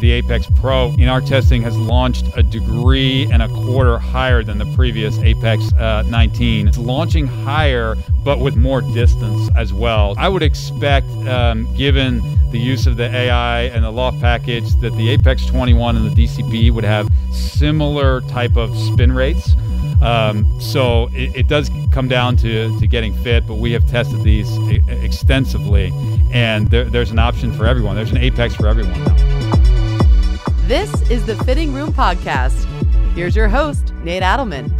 the Apex Pro in our testing has launched a degree and a quarter higher than the previous Apex uh, 19. It's launching higher, but with more distance as well. I would expect, um, given the use of the AI and the loft package, that the Apex 21 and the DCB would have similar type of spin rates. Um, so it, it, does come down to, to getting fit, but we have tested these extensively, and there, there's an option for everyone. There's an Apex for everyone This is the Fitting Room Podcast. Here's your host, Nate Adelman.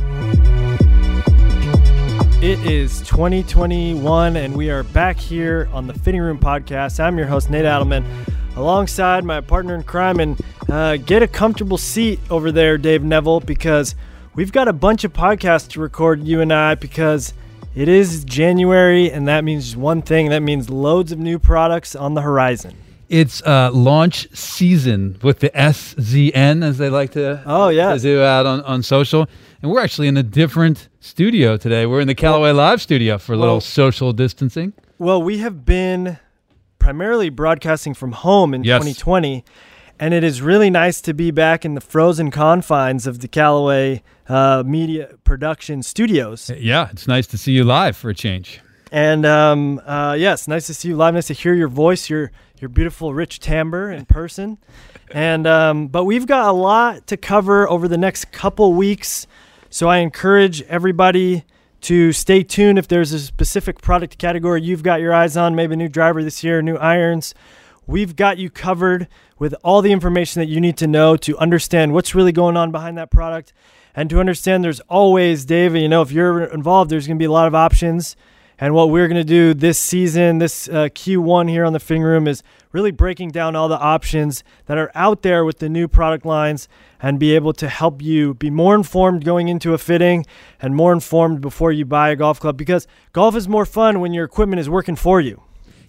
It is 2021, and we are back here on the Fitting Room Podcast. I'm your host, Nate Adelman, alongside my partner in crime. And uh, get a comfortable seat over there, Dave Neville, because We've got a bunch of podcasts to record, you and I, because it is January, and that means one thing that means loads of new products on the horizon. It's uh, launch season with the SZN, as they like to, oh, yeah. to do out on, on social. And we're actually in a different studio today. We're in the Callaway Live studio for a little well, social distancing. Well, we have been primarily broadcasting from home in yes. 2020 and it is really nice to be back in the frozen confines of the Callaway uh, Media Production Studios. Yeah, it's nice to see you live for a change. And um, uh, yes, nice to see you live. Nice to hear your voice, your your beautiful, rich timbre in person. and um, but we've got a lot to cover over the next couple weeks, so I encourage everybody to stay tuned if there's a specific product category you've got your eyes on, maybe a new driver this year, new irons. We've got you covered with all the information that you need to know to understand what's really going on behind that product and to understand there's always, Dave, you know, if you're involved, there's going to be a lot of options. And what we're going to do this season, this uh, Q1 here on the Fitting Room, is really breaking down all the options that are out there with the new product lines and be able to help you be more informed going into a fitting and more informed before you buy a golf club because golf is more fun when your equipment is working for you.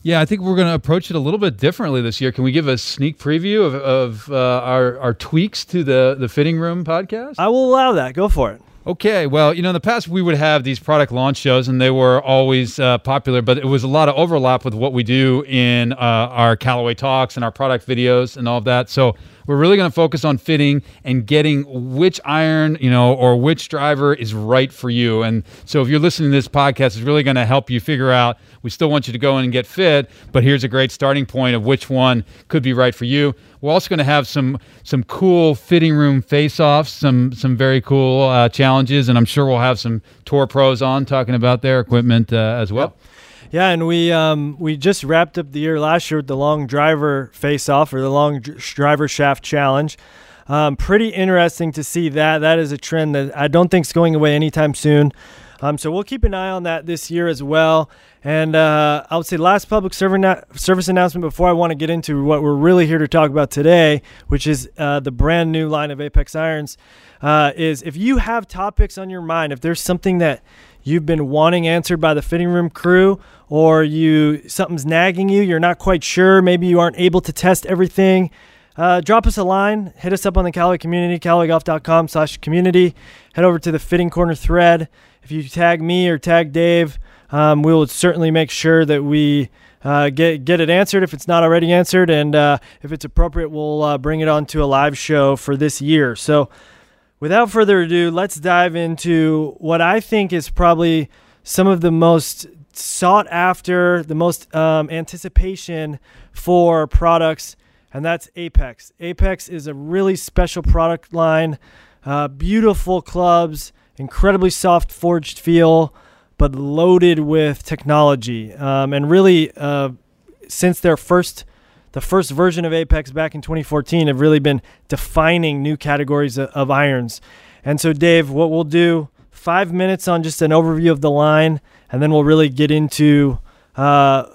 Yeah, I think we're going to approach it a little bit differently this year. Can we give a sneak preview of, of uh, our, our tweaks to the, the Fitting Room podcast? I will allow that. Go for it. Okay, well, you know, in the past we would have these product launch shows, and they were always uh, popular, but it was a lot of overlap with what we do in uh, our Callaway talks and our product videos and all of that. So we're really going to focus on fitting and getting which iron, you know, or which driver is right for you. And so if you're listening to this podcast, it's really going to help you figure out. We still want you to go in and get fit, but here's a great starting point of which one could be right for you. We're also going to have some some cool fitting room face-offs, some some very cool uh, challenges, and I'm sure we'll have some tour pros on talking about their equipment uh, as well. Yep. Yeah, and we um, we just wrapped up the year last year with the long driver face off or the long driver shaft challenge. Um, pretty interesting to see that. That is a trend that I don't think is going away anytime soon. Um, so we'll keep an eye on that this year as well. And uh, I would say last public service announcement before I want to get into what we're really here to talk about today, which is uh, the brand new line of Apex irons, uh, is if you have topics on your mind, if there's something that you've been wanting answered by the fitting room crew or you something's nagging you you're not quite sure maybe you aren't able to test everything. Uh, drop us a line hit us up on the callaway community callawaygolf.com slash community. Head over to the fitting corner thread. If you tag me or tag dave um, we will certainly make sure that we uh, get get it answered if it's not already answered and uh, if it's appropriate we'll uh, bring it on to a live show for this year. So without further ado, let's dive into what I think is probably some of the most sought after, the most um, anticipation for products, and that's Apex. Apex is a really special product line, uh, beautiful clubs, incredibly soft forged feel, but loaded with technology. Um, and really, uh, since their first the first version of Apex back in 2014 have really been defining new categories of, of irons. And so, Dave, what we'll do five minutes on just an overview of the line, and then we'll really get into uh,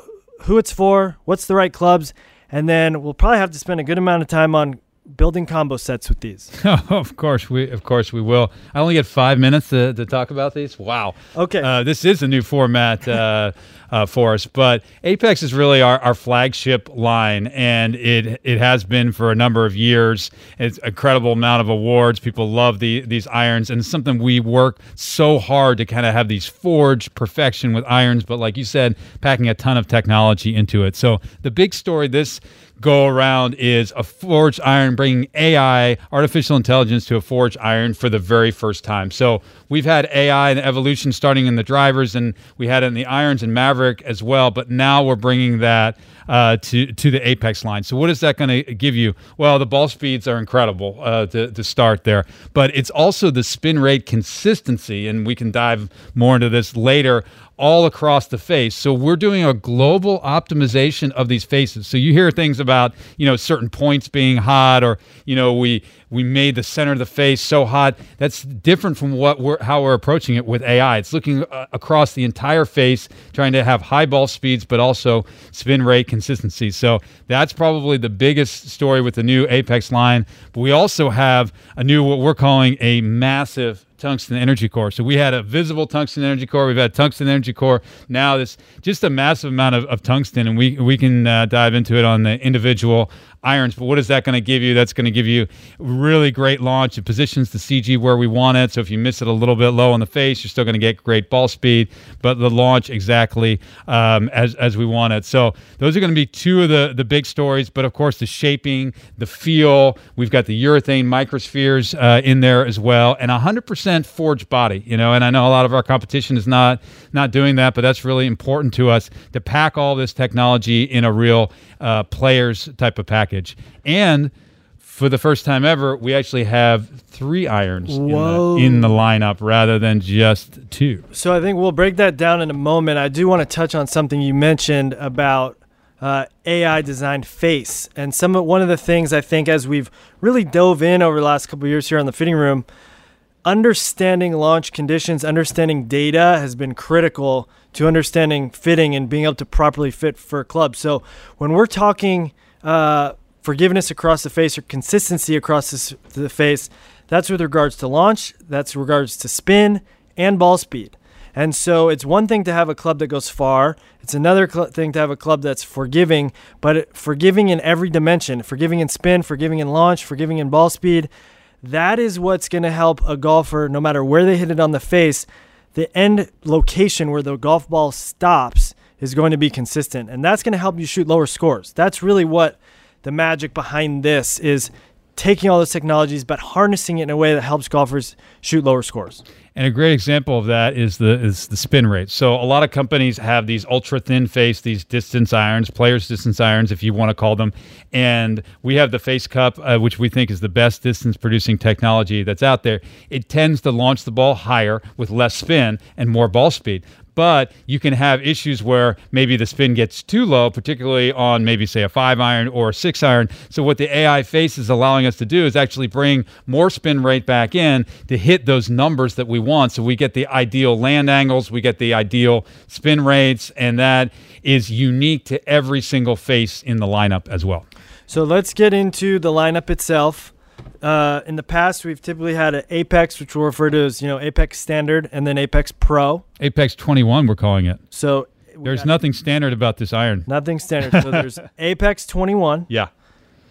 who it's for, what's the right clubs, and then we'll probably have to spend a good amount of time on building combo sets with these. of course we of course we will. I only get five minutes to, to talk about these. Wow. Okay. Uh, this is a new format. Uh, uh, for us. But Apex is really our, our flagship line, and it it has been for a number of years. It's an incredible amount of awards. People love the these irons, and it's something we work so hard to kind of have these forged perfection with irons. But like you said, packing a ton of technology into it. So the big story this go around is a forged iron bringing AI, artificial intelligence, to a forged iron for the very first time. So we've had AI and evolution starting in the drivers, and we had it in the irons and Maverick as well. But now we're bringing that uh, to to the Apex line. So what is that going to give you? Well, the ball speeds are incredible uh, to to start there, but it's also the spin rate consistency, and we can dive more into this later all across the face. So we're doing a global optimization of these faces. So you hear things about, you know, certain points being hot or, you know, we we made the center of the face so hot. That's different from what we're how we're approaching it with AI. It's looking uh, across the entire face, trying to have high ball speeds but also spin rate consistency. So that's probably the biggest story with the new Apex line. But we also have a new what we're calling a massive tungsten energy core. So we had a visible tungsten energy core. We've had tungsten energy core. Now this just a massive amount of, of tungsten, and we we can uh, dive into it on the individual irons. But what is that going to give you? That's going to give you really great launch. It positions the CG where we want it. So if you miss it a little bit low on the face, you're still going to get great ball speed, but the launch exactly um, as, as we want it. So those are going to be two of the, the big stories. But of course, the shaping, the feel, we've got the urethane microspheres uh, in there as well, and 100% forged body. You know, and I know a lot of our competition is not not doing that, but that's really important to us to pack all this technology in a real uh, players type of package. And for the first time ever, we actually have three irons in the, in the, lineup rather than just two. So I think we'll break that down in a moment. I do want to touch on something you mentioned about uh, AI designed face, and some of, one of the things I think as we've really dove in over the last couple years here on the fitting room, understanding launch conditions, understanding data has been critical to understanding fitting and being able to properly fit for a club. So when we're talking uh, forgiveness across the face or consistency across this, the face, that's with regards to launch, that's regards to spin and ball speed. And so it's one thing to have a club that goes far. It's another cl- thing to have a club that's forgiving, but forgiving in every dimension, forgiving in spin, forgiving in launch, forgiving in ball speed. That is what's going to help a golfer, no matter where they hit it on the face, the end location where the golf ball stops is going to be consistent and that's going to help you shoot lower scores. That's really what the magic behind this is taking all those technologies but harnessing it in a way that helps golfers shoot lower scores and a great example of that is the is the spin rate. So a lot of companies have these ultra thin face, these distance irons, players distance irons, if you want to call them. And we have the Face Cup, uh, which we think is the best distance producing technology that's out there. It tends to launch the ball higher with less spin and more ball speed but you can have issues where maybe the spin gets too low, particularly on maybe say a five iron or a six iron. So what the AI face is allowing us to do is actually bring more spin rate back in to hit those numbers that we want. So we get the ideal land angles, we get the ideal spin rates, and that is unique to every single face in the lineup as well. So let's get into the lineup itself. Uh, in the past, we've typically had an Apex, which we'll refer to as you know Apex Standard, and then Apex Pro. Apex 21, we're calling it. So there's nothing standard about this iron. Nothing standard. So there's Apex 21. Yeah.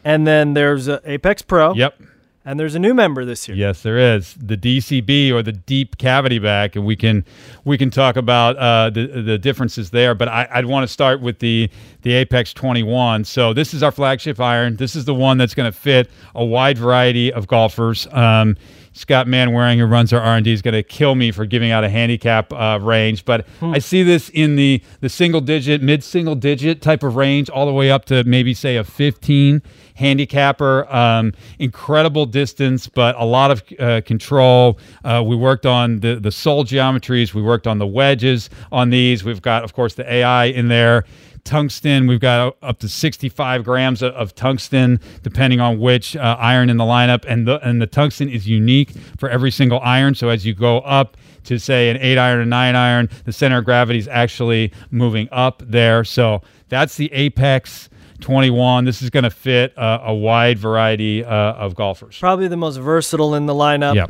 And then there's Apex Pro. Yep. And there's a new member this year. Yes, there is the DCB or the deep cavity back, and we can we can talk about uh, the the differences there. But I, would want to start with the the Apex 21. So this is our flagship iron. This is the one that's going to fit a wide variety of golfers. Um, Scott Manwaring, who runs our R&D, is going to kill me for giving out a handicap uh, range. But hmm. I see this in the the single digit, mid single digit type of range, all the way up to maybe say a 15 handicapper. Um, incredible distance, but a lot of uh, control. Uh, we worked on the the sole geometries. We worked on the wedges on these. We've got, of course, the AI in there tungsten. We've got up to 65 grams of, of tungsten, depending on which uh, iron in the lineup. And the, and the tungsten is unique for every single iron. So as you go up to, say, an eight iron, a nine iron, the center of gravity is actually moving up there. So that's the Apex. 21. This is going to fit uh, a wide variety uh, of golfers. Probably the most versatile in the lineup. Yeah.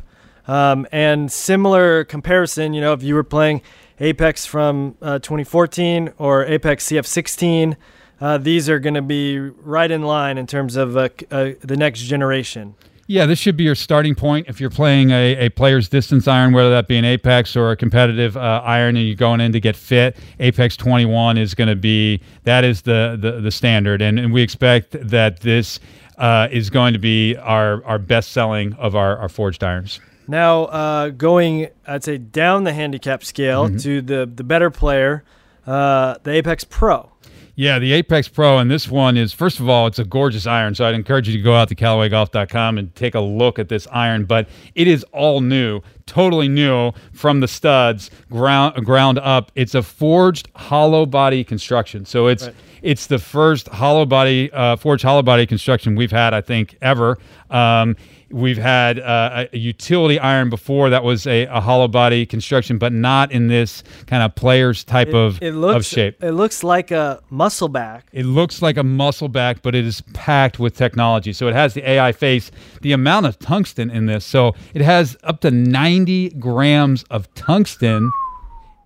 Um, and similar comparison, you know, if you were playing Apex from uh, 2014 or Apex CF16, uh, these are going to be right in line in terms of uh, uh, the next generation. Yeah, this should be your starting point if you're playing a, a player's distance iron, whether that be an Apex or a competitive uh, iron, and you're going in to get fit. Apex 21 is going to be that is the the, the standard, and, and we expect that this uh, is going to be our our best selling of our, our forged irons. Now, uh, going, I'd say down the handicap scale Mm-hmm. to the the better player, uh, the Apex Pro. Yeah, the Apex Pro, and this one is, first of all, it's a gorgeous iron. So I'd encourage you to go out to CallawayGolf.com and take a look at this iron. But it is all new, totally new from the studs, ground ground up. It's a forged hollow body construction. So it's Right. it's the first hollow body, uh, forged hollow body construction we've had, I think, ever. Um, We've had uh, a utility iron before that was a, a hollow body construction, but not in this kind of players type It, of, it looks of shape. It looks like a muscle back. It looks like a muscle back, but it is packed with technology. So it has the AI face, the amount of tungsten in this. So it has up to 90 grams of tungsten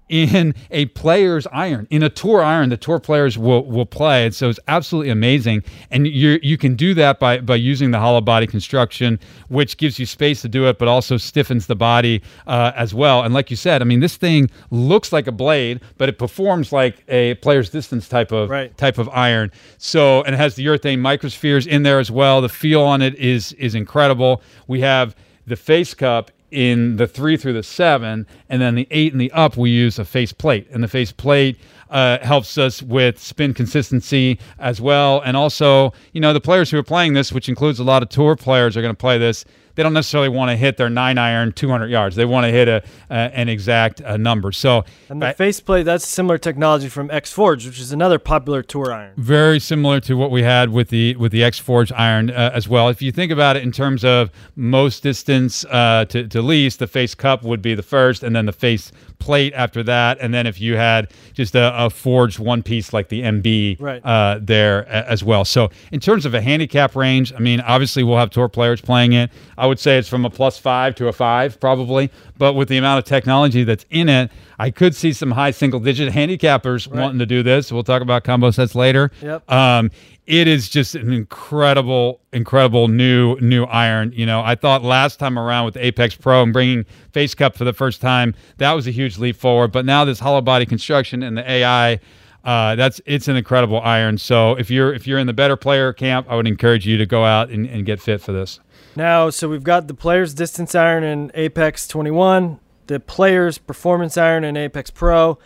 in a player's iron, in a tour iron. The tour players will will play, and so it's absolutely amazing. And you you can do that by by using the hollow body construction, which gives you space to do it, but also stiffens the body uh, as well. And like you said, I mean, this thing looks like a blade, but it performs like a player's distance type of Right. type of iron. So and it has the urethane microspheres in there as well. The feel on it is is incredible. We have the face cup in the three through the seven, and then the eight and the up, we use a face plate, and the face plate uh, helps us with spin consistency as well. And also, you know, the players who are playing this, which includes a lot of tour players, are going to play this. They don't necessarily want to hit their nine iron 200 yards. They want to hit a, uh, an exact uh, number. So, And the faceplate, that's similar technology from X Forged, which is another popular tour iron. very similar to what we had with the with the X Forged iron uh, as well. If you think about it in terms of most distance uh, to, to least, the face cup would be the first, and then the face plate after that, and then if you had just a, a forged one piece like the MB Right. uh, there a- as well. So in terms of a handicap range, I mean, obviously we'll have tour players playing it. I would say it's from a plus five to a five probably, but with the amount of technology that's in it, I could see some high single digit handicappers wanting to do this. We'll talk about combo sets later. Yep. Um, it is just an incredible, incredible new new iron. You know, I thought last time around with Apex Pro and bringing Face Cup for the first time, that was a huge leap forward. But now this hollow body construction and the AI, uh, that's it's an incredible iron. So if you're if you're in the better player camp, I would encourage you to go out and, and get fit for this. Now, so we've got the player's distance iron in Apex 21, the player's performance iron in Apex Pro,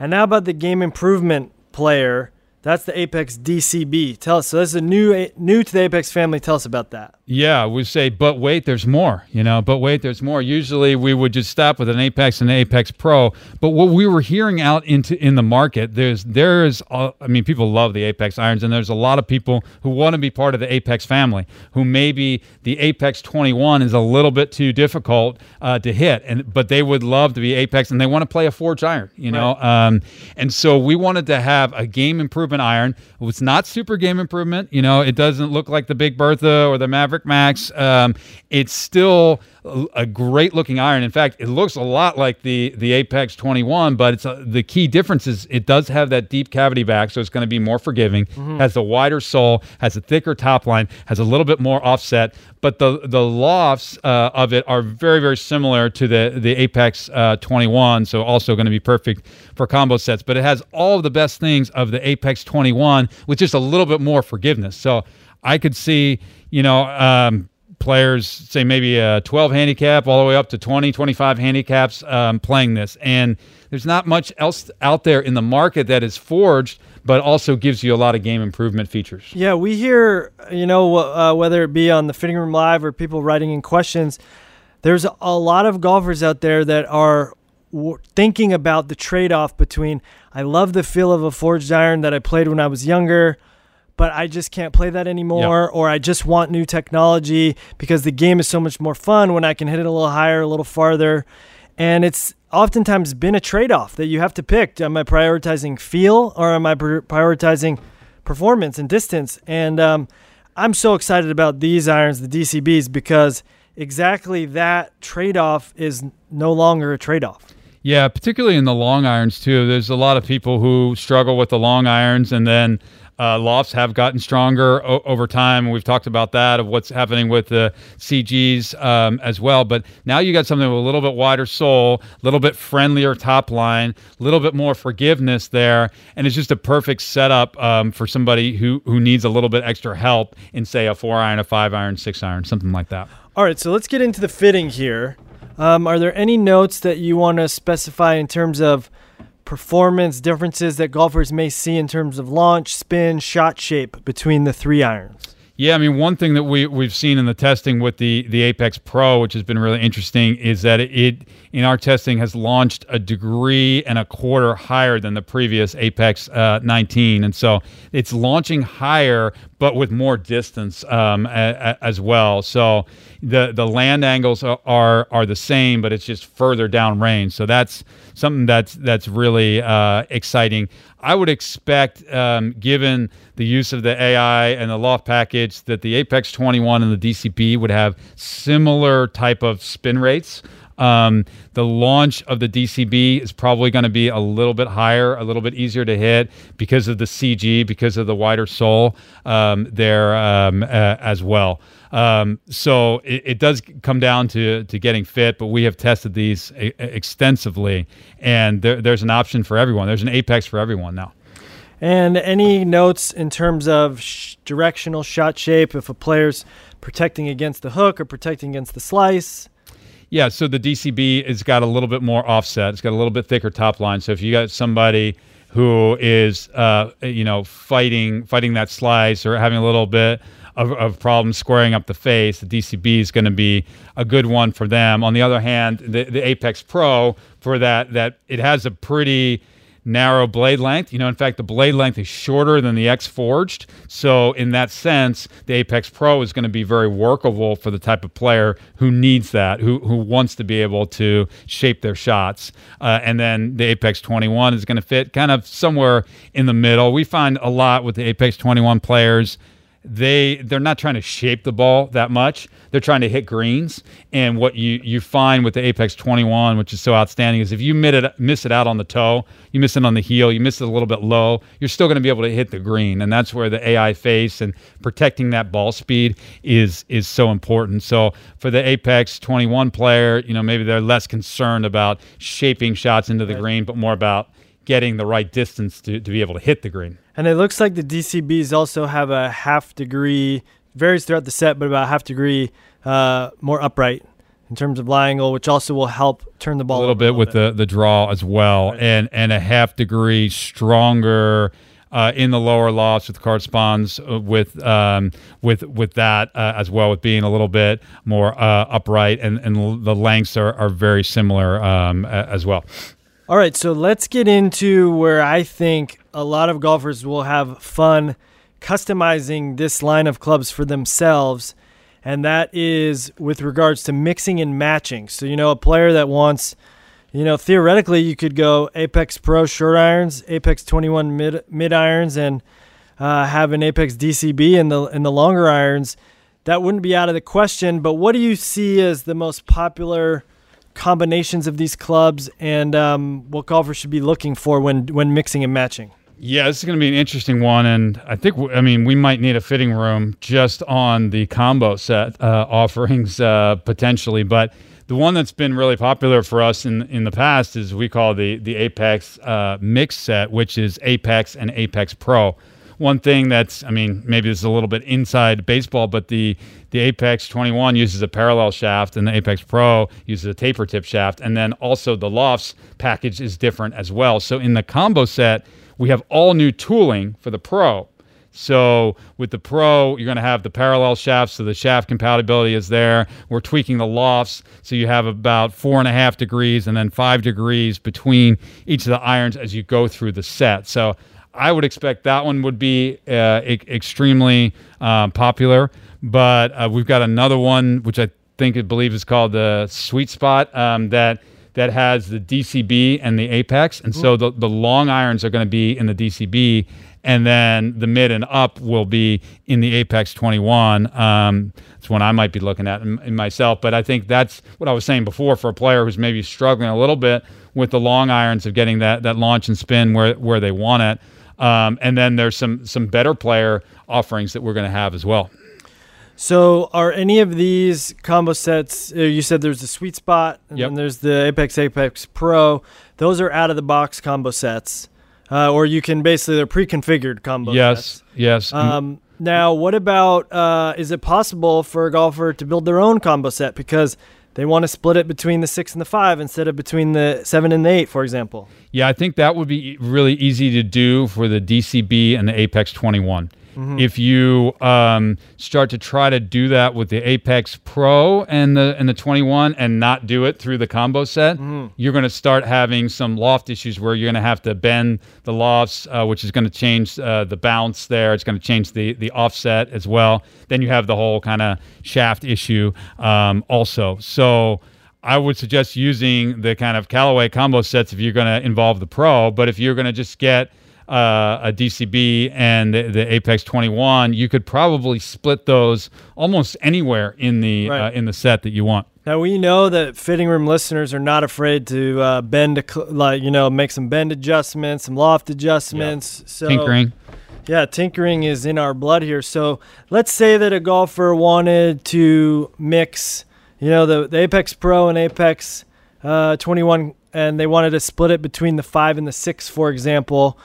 and now about the game improvement player. That's the Apex DCB. Tell us. So this is a new new to the Apex family. Tell us about that. Yeah, we say, but wait, there's more, you know, but wait, there's more. Usually we would just stop with an Apex and an Apex Pro, but what we were hearing out into in the market, there's there's uh, I mean, people love the Apex irons and there's a lot of people who want to be part of the Apex family, who maybe the Apex 21 is a little bit too difficult uh, to hit and but they would love to be Apex and they want to play a forged iron, you know. Um, and so we wanted to have a game improvement iron. It's not super game improvement, you know, it doesn't look like the Big Bertha or the Maverick Max. Um, it's still a- great looking iron. In fact, it looks a lot like the the Apex 21, but it's a, the key difference is it does have that deep cavity back, so it's going to be more forgiving. Has a wider sole, has a thicker top line, has a little bit more offset, but the the lofts uh, of it are very very similar to the the Apex uh, 21. So also going to be perfect for combo sets. But it has all of the best things of the Apex 21 with just a little bit more forgiveness. So I could see, you know. Um, players say maybe a 12 handicap all the way up to 20 25 handicaps um, playing this and there's not much else out there in the market that is forged but also gives you a lot of game improvement features Yeah, we hear, you know, uh, whether it be on the Fitting Room Live or people writing in questions, there's a lot of golfers out there that are thinking about the trade off between I love the feel of a forged iron that I played when I was younger, but I just can't play that anymore, or I just want new technology because the game is so much more fun when I can hit it a little higher, a little farther. And it's oftentimes been a trade off that you have to pick. Am I prioritizing feel or am I prioritizing performance and distance? And um, I'm so excited about these irons, the DCBs, because exactly that trade off is no longer a trade off. Yeah, particularly in the long irons too. There's a lot of people who struggle with the long irons, and then uh, lofts have gotten stronger o- over time. We've talked about that of what's happening with the CGs um, as well. But now you got something with a little bit wider sole, a little bit friendlier top line, a little bit more forgiveness there, and it's just a perfect setup um, for somebody who who needs a little bit extra help in say a four iron, a five iron, six iron, something like that. All right, so let's get into the fitting here. Um, are there any notes that you want to specify in terms of performance differences that golfers may see in terms of launch, spin, shot shape between the three irons? Yeah, I mean, one thing that we we've seen in the testing with the the Apex Pro, which has been really interesting, is that it in our testing has launched a degree and a quarter higher than the previous Apex uh, 19, and so it's launching higher, but with more distance um, a, a, as well. So the the land angles are, are, are the same, but it's just further down range. So that's something that's that's really uh, exciting. I would expect, um, given the use of the AI and the loft package, that the Apex 21 and the DCB would have similar type of spin rates. Um, the launch of the DCB is probably going to be a little bit higher, a little bit easier to hit because of the CG, because of the wider sole um, there um, uh, as well. Um, so it, it, does come down to to getting fit, but we have tested these a- extensively, and there, there's an option for everyone. There's an Apex for everyone now. And any notes in terms of sh- directional shot shape if a player's protecting against the hook or protecting against the slice? Yeah, so the DCB has got a little bit more offset. It's got a little bit thicker top line. So if you got somebody who is, uh, you know, fighting fighting that slice or having a little bit of, of problems squaring up the face, the DCB is going to be a good one for them. On the other hand, the, the Apex Pro for that that it has a pretty narrow blade length. You know, in fact, the blade length is shorter than the X Forged. So, in that sense, the Apex Pro is going to be very workable for the type of player who needs that, who, who wants to be able to shape their shots. Uh, and then the Apex 21 is going to fit kind of somewhere in the middle. We find a lot with the Apex 21 players they they're not trying to shape the ball that much. They're trying to hit greens. And what you you find with the Apex 21, which is so outstanding, is if you miss it miss it out on the toe, you miss it on the heel, you miss it a little bit low, you're still going to be able to hit the green. And that's where the AI face and protecting that ball speed is is so important. So for the Apex 21 player, you know maybe they're less concerned about shaping shots into the right. green, but more about getting the right distance to, to be able to hit the green. And it looks like the DCBs also have a half degree, varies throughout the set, but about half degree uh, more upright in terms of lie angle, which also will help turn the ball a little bit a little with bit. the the draw as well, right. and and a half degree stronger. Uh, in the lower lofts, which corresponds uh, with um, with with that uh, as well, with being a little bit more uh, upright, and, and the lengths are, are very similar um, as well. All right, so let's get into where I think a lot of golfers will have fun customizing this line of clubs for themselves, and that is with regards to mixing and matching. So, you know, a player that wants, you know, theoretically, you could go Apex Pro short irons, Apex 21 mid mid irons, and uh, have an Apex DCB in the in the longer irons. That wouldn't be out of the question. But what do you see as the most popular? Combinations of these clubs and um, what golfers should be looking for when when mixing and matching? Yeah, this is going to be an interesting one, and I think I mean we might need a fitting room just on the combo set uh, offerings uh, potentially, but the one that's been really popular for us in in the past is we call the the Apex uh, mix set, which is Apex and Apex Pro one thing that's, I mean, maybe this is a little bit inside baseball, but the the Apex 21 uses a parallel shaft, and the Apex Pro uses a taper tip shaft, and then also the Lofts package is different as well. So in the combo set, we have all new tooling for the Pro. So with the Pro, you're going to have the parallel shafts, so the shaft compatibility is there. We're tweaking the lofts, so you have about four and a half degrees and then five degrees between each of the irons as you go through the set. So I would expect that one would be uh, e- extremely uh, popular. But uh, we've got another one, which I think I believe is called the Sweet Spot, um, that that has the DCB and the Apex, and so the the long irons are going to be in the DCB, and then the mid and up will be in the Apex 21. Um, that's one I might be looking at in, in myself, but I think that's what I was saying before for a player who's maybe struggling a little bit with the long irons of getting that that launch and spin where where they want it. Um, and then there's some some better player offerings that we're going to have as well. So, are any of these combo sets? Uh, you said there's the sweet spot, and Yep. then there's the Apex Apex Pro. Those are out of the box combo sets, uh, or you can basically they're pre-configured combo yes, sets. yes. Mm, Um, now, what about? Uh, is it possible for a golfer to build their own combo set because they want to split it between the six and the five instead of between the seven and the eight, for example? Yeah, I think that would be really easy to do for the DCB and the Apex 21. If you um, start to try to do that with the Apex Pro and the and the 21 and not do it through the combo set, you're going to start having some loft issues where you're going to have to bend the lofts, uh, which is going to change uh, the bounce there. It's going to change the the offset as well. Then you have the whole kind of shaft issue um, also. So. I would suggest using the kind of Callaway combo sets if you're going to involve the Pro. But if you're going to just get uh, a DCB and the, the Apex 21, you could probably split those almost anywhere in the Right. uh, in the set that you want. Now we know that fitting room listeners are not afraid to uh, bend, cl- like you know, make some bend adjustments, some loft adjustments. So Tinkering. Yeah, tinkering is in our blood here. So let's say that a golfer wanted to mix, you know, the, the Apex Pro and Apex uh, 21, and they wanted to split it between the five and the six, for example.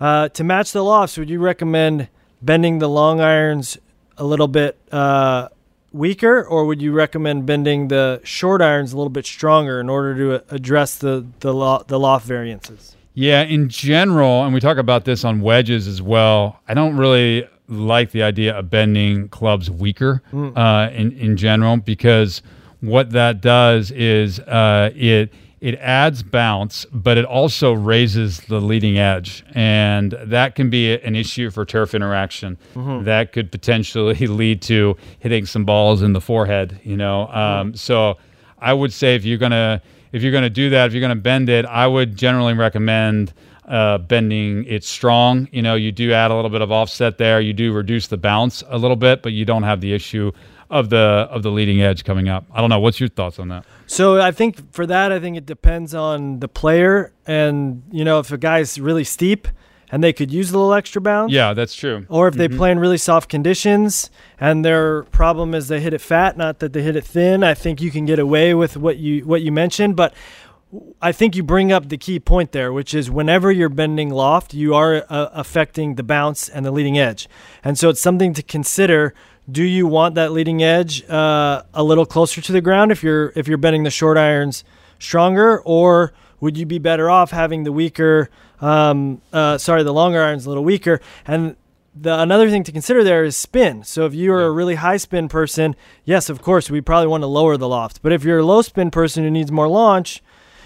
Uh, to match the lofts, would you recommend bending the long irons a little bit uh, weaker, or would you recommend bending the short irons a little bit stronger in order to uh, address the the, lo- the loft variances? Yeah, in general, and we talk about this on wedges as well. I don't really like the idea of bending clubs weaker uh, in in general because what that does is uh, it it adds bounce, but it also raises the leading edge, and that can be an issue for turf interaction. That could potentially lead to hitting some balls in the forehead. You know, um, so I would say if you're gonna if you're gonna do that, if you're gonna bend it, I would generally recommend uh, bending it strong. You know, you do add a little bit of offset there. You do reduce the bounce a little bit, but you don't have the issue of the of the leading edge coming up. I don't know. What's your thoughts on that? So I think for that, I think it depends on the player, and you know, if a guy's really steep and they could use a little extra bounce, Yeah, that's true. or if they play in really soft conditions and their problem is they hit it fat, not that they hit it thin. I think you can get away with what you what you mentioned, but I think you bring up the key point there, which is whenever you're bending loft, you are uh, affecting the bounce and the leading edge, and so it's something to consider. Do you want that leading edge uh, a little closer to the ground if you're if you're bending the short irons stronger, or would you be better off having the weaker, um, uh, sorry, the longer irons a little weaker? And the another thing to consider there is spin. So if you are a really high spin person, yes, of course, we probably want to lower the loft. But if you're a low spin person who needs more launch,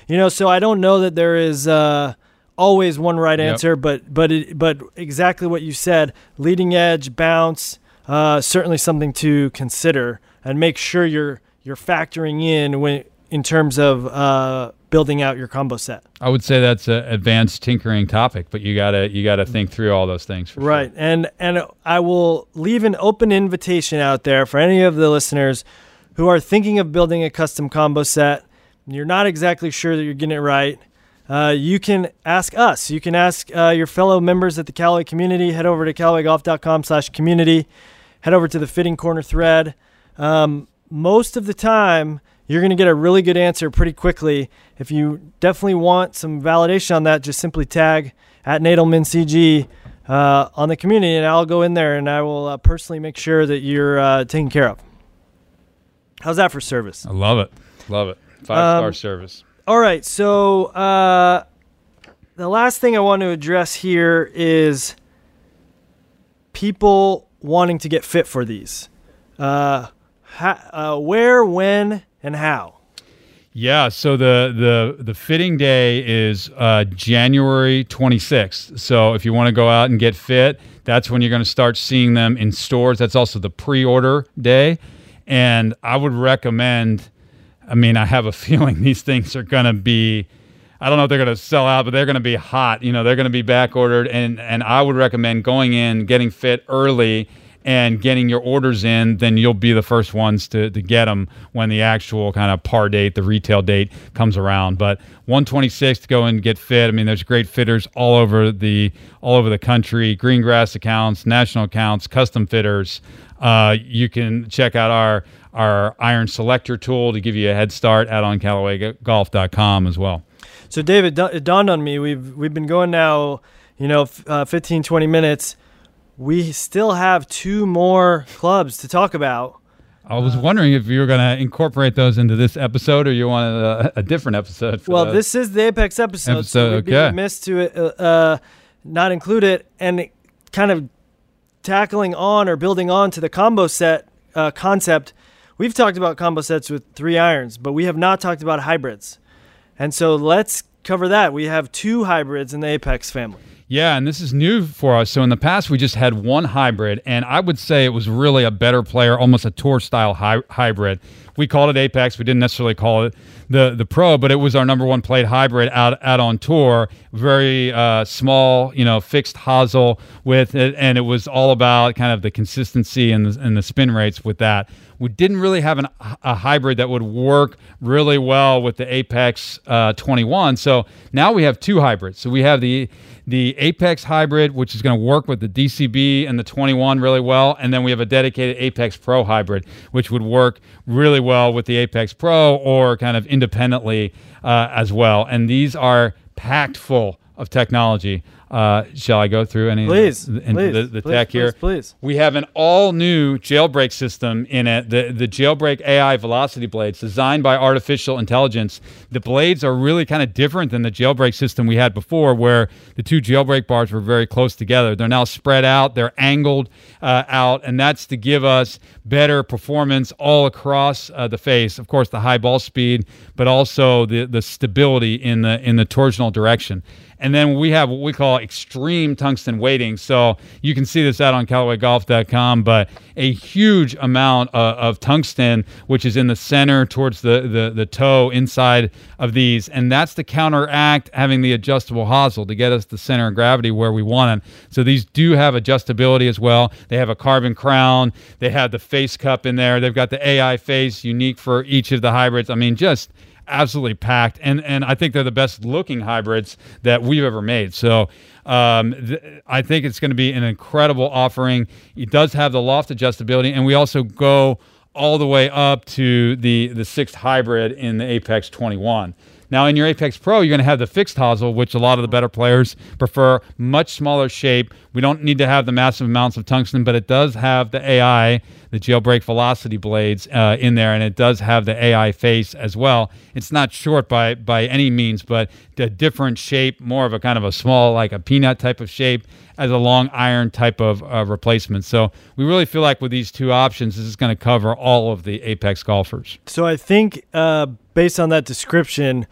you know, so I don't know that there is uh, always one right Yep. answer, but but it, but exactly what you said, leading edge, bounce, uh, certainly something to consider and make sure you're you're factoring in when in terms of uh, building out your combo set. I would say that's an advanced tinkering topic, but you gotta you gotta think through all those things. For sure. Right. And and I will leave an open invitation out there for any of the listeners who are thinking of building a custom combo set. and You're not exactly sure that you're getting it right. Uh, you can ask us. You can ask uh, your fellow members at the Callaway community. Head over to CallawayGolf.com slash community. Head over to the Fitting Corner thread. Um, most of the time, you're going to get a really good answer pretty quickly. If you definitely want some validation on that, just simply tag at Nadelman CG uh, on the community, and I'll go in there and I will uh, personally make sure that you're uh, taken care of. How's that for service? I love it. Love it. Five star Um, service. All right, so uh, the last thing I want to address here is people wanting to get fit for these. Uh, ha- uh, where, when, and how? Yeah, so the the the fitting day is uh, January 26th. So if you want to go out and get fit, that's when you're going to start seeing them in stores. That's also the pre-order day, and I would recommend I mean, I have a feeling these things are going to be. I don't know if they're going to sell out, but they're going to be hot. You know, they're going to be back ordered, and and I would recommend going in, getting fit early, and getting your orders in. Then you'll be the first ones to to get them when the actual kind of par date, the retail date comes around. But 126 to go and get fit. I mean, there's great fitters all over the all over the country. Greengrass accounts, national accounts, custom fitters. Uh, you can check out our our iron selector tool to give you a head start at on as well. So, David, it dawned on me we've we've been going now, you know, uh, 15, 20 minutes. We still have two more clubs to talk about. I was wondering if you were going to incorporate those into this episode, or you wanted a, a different episode. Well, those. this is the Apex episode, episode so we'd okay. be remiss to uh, uh, not include it, and kind of tackling on or building on to the combo set uh, concept. We've talked about combo sets with three irons, but we have not talked about hybrids. And so let's cover that. We have two hybrids in the Apex family. Yeah, and this is new for us. So in the past, we just had one hybrid, and I would say it was really a better player, almost a tour style hy- hybrid. We called it Apex. We didn't necessarily call it the the Pro, but it was our number one played hybrid out out on tour. Very uh, small, you know, fixed hosel with it, and it was all about kind of the consistency and the, and the spin rates with that we didn't really have an, a hybrid that would work really well with the Apex uh, 21. So now we have two hybrids. So we have the the Apex hybrid, which is going to work with the DCB and the 21 really well, and then we have a dedicated Apex Pro hybrid, which would work really well with the Apex Pro or kind of independently uh, as well. And these are packed full of technology. Uh, shall I go through any please, the, please, the, the please, tech here? Please, We have an all new jailbreak system in it, the, the jailbreak AI velocity blades designed by artificial intelligence. The blades are really kind of different than the jailbreak system we had before, where the two jailbreak bars were very close together. They're now spread out, they're angled uh, out, and that's to give us better performance all across uh, the face. Of course, the high ball speed, but also the, the stability in the, in the torsional direction. And then we have what we call extreme tungsten weighting. So you can see this out on CallawayGolf.com, but a huge amount of, of tungsten, which is in the center towards the, the, the toe inside of these. And that's to counteract having the adjustable hosel to get us the center of gravity where we want them. So these do have adjustability as well. They have a carbon crown, they have the face cup in there, they've got the AI face unique for each of the hybrids. I mean, just absolutely packed, and and I think they're the best looking hybrids that we've ever made. So um, th- I think it's going to be an incredible offering. It does have the loft adjustability, and we also go all the way up to the the sixth hybrid in the Apex 21. Now, in your Apex Pro, you're going to have the fixed hosel, which a lot of the better players prefer. Much smaller shape. We don't need to have the massive amounts of tungsten, but it does have the AI, the jailbreak velocity blades uh, in there, and it does have the AI face as well. It's not short by by any means, but a different shape, more of a kind of a small, like a peanut type of shape, as a long iron type of uh, replacement. So we really feel like with these two options, this is going to cover all of the Apex golfers. So I think uh, based on that description,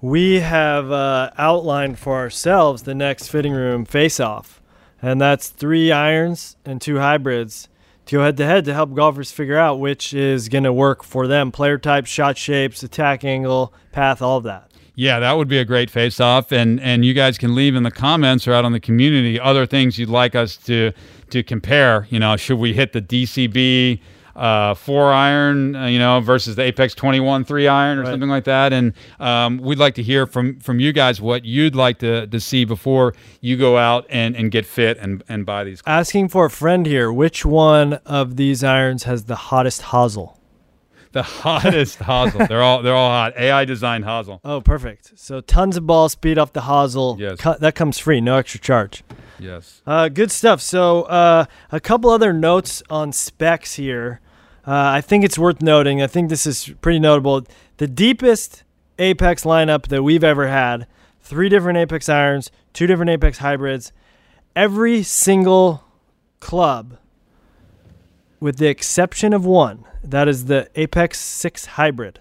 we have uh, outlined for ourselves the next fitting room face off. And that's three irons and two hybrids to go head to head to help golfers figure out which is going to work for them player type, shot shapes, attack angle, path, all of that. Yeah, that would be a great face off. And, and you guys can leave in the comments or out on the community other things you'd like us to, to compare. You know, should we hit the DCB? Uh, four iron, uh, you know, versus the Apex 21 three iron or right. something like that. And um, we'd like to hear from from you guys what you'd like to, to see before you go out and, and get fit and, and buy these. Asking for a friend here, which one of these irons has the hottest hosel? The hottest hosel. They're all they're all hot. AI designed hosel. Oh, perfect. So tons of ball speed off the hosel. Yes. that comes free, no extra charge. Yes. Uh, good stuff. So, uh, a couple other notes on specs here. Uh, I think it's worth noting. I think this is pretty notable. The deepest Apex lineup that we've ever had three different Apex irons, two different Apex hybrids. Every single club, with the exception of one, that is the Apex 6 hybrid.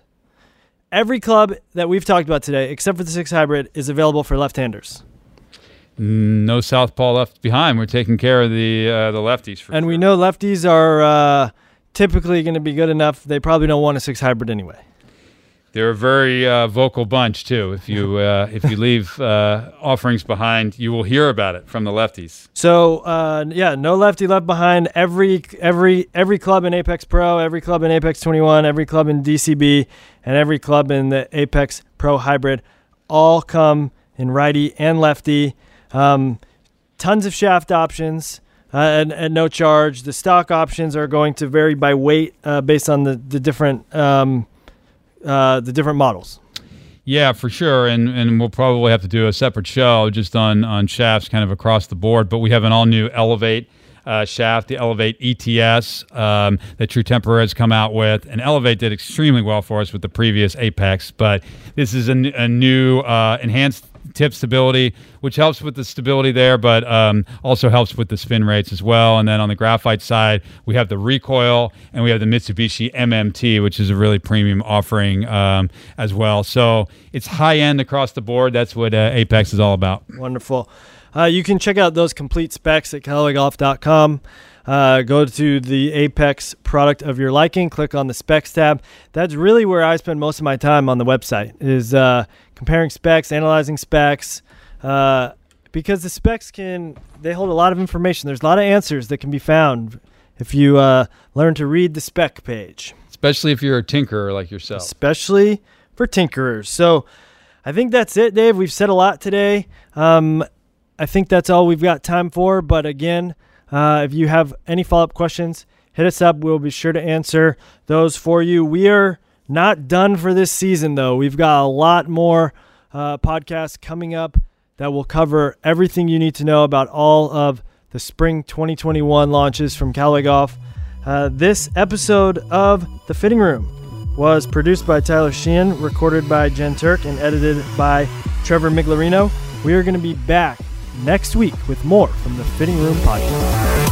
Every club that we've talked about today, except for the 6 hybrid, is available for left handers no southpaw left behind. We're taking care of the uh, the lefties. and sure. we know lefties are uh, typically going to be good enough. They probably don't want a six hybrid anyway. They're a very uh, vocal bunch too. If you uh, if you leave uh, offerings behind, you will hear about it from the lefties. So uh, yeah, no lefty left behind. Every every every club in Apex Pro, every club in Apex 21, every club in DCB, and every club in the Apex Pro Hybrid, all come in righty and lefty. Um, tons of shaft options. Uh, and at no charge. The stock options are going to vary by weight uh, based on the the different um, uh, the different models. Yeah, for sure, and and we'll probably have to do a separate show just on on shafts, kind of across the board. But we have an all new Elevate. Uh, shaft, the Elevate ETS um, that True Temper has come out with. And Elevate did extremely well for us with the previous Apex, but this is a new uh, enhanced tip stability, which helps with the stability there, but um, also helps with the spin rates as well. And then on the graphite side, we have the recoil and we have the Mitsubishi MMT, which is a really premium offering um, as well. So it's high end across the board. That's what uh, Apex is all about. Wonderful. Uh, you can check out those complete specs at CallawayGolf.com. Uh, go to the Apex product of your liking, click on the specs tab. That's really where I spend most of my time on the website is uh, comparing specs, analyzing specs, uh, because the specs can they hold a lot of information. There's a lot of answers that can be found if you uh, learn to read the spec page, especially if you're a tinkerer like yourself. Especially for tinkerers. So I think that's it, Dave. We've said a lot today. Um, I think that's all we've got time for. But again, uh, if you have any follow up questions, hit us up. We'll be sure to answer those for you. We are not done for this season, though. We've got a lot more uh, podcasts coming up that will cover everything you need to know about all of the spring 2021 launches from Callaway Golf. Uh, this episode of The Fitting Room was produced by Tyler Sheehan, recorded by Jen Turk, and edited by Trevor Miglarino. We are going to be back next week with more from the Fitting Room Podcast.